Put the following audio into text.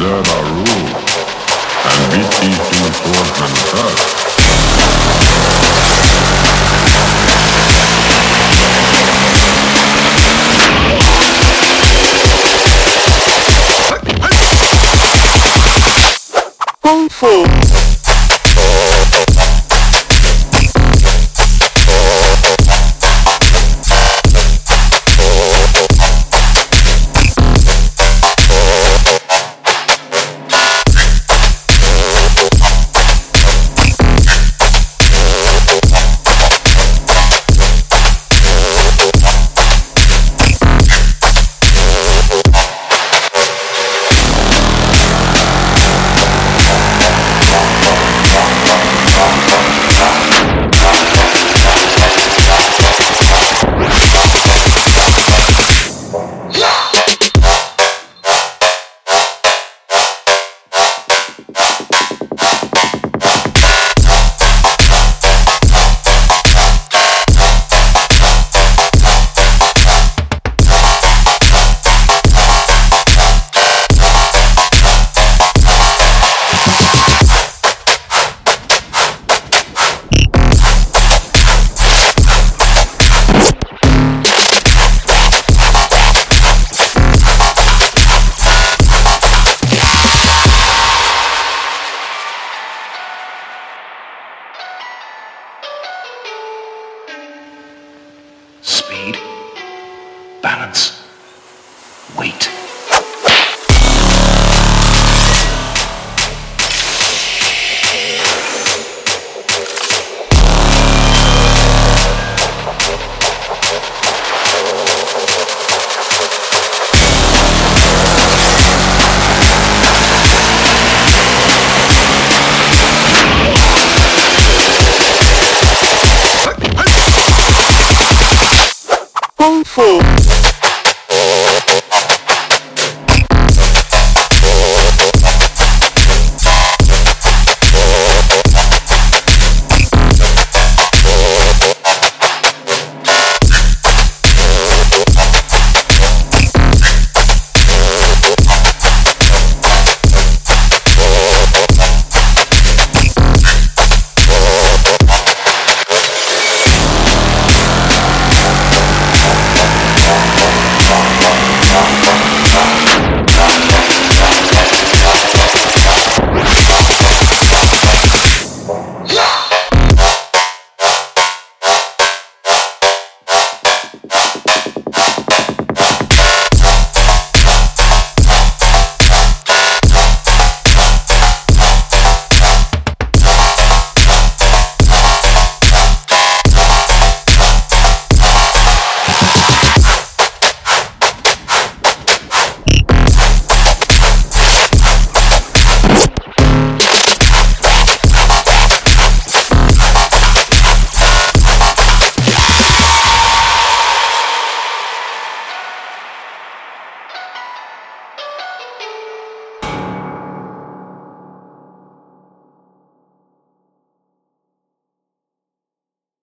observe our rules and beat these two enforcement first. Kung Fu. Balance. Wait. Kung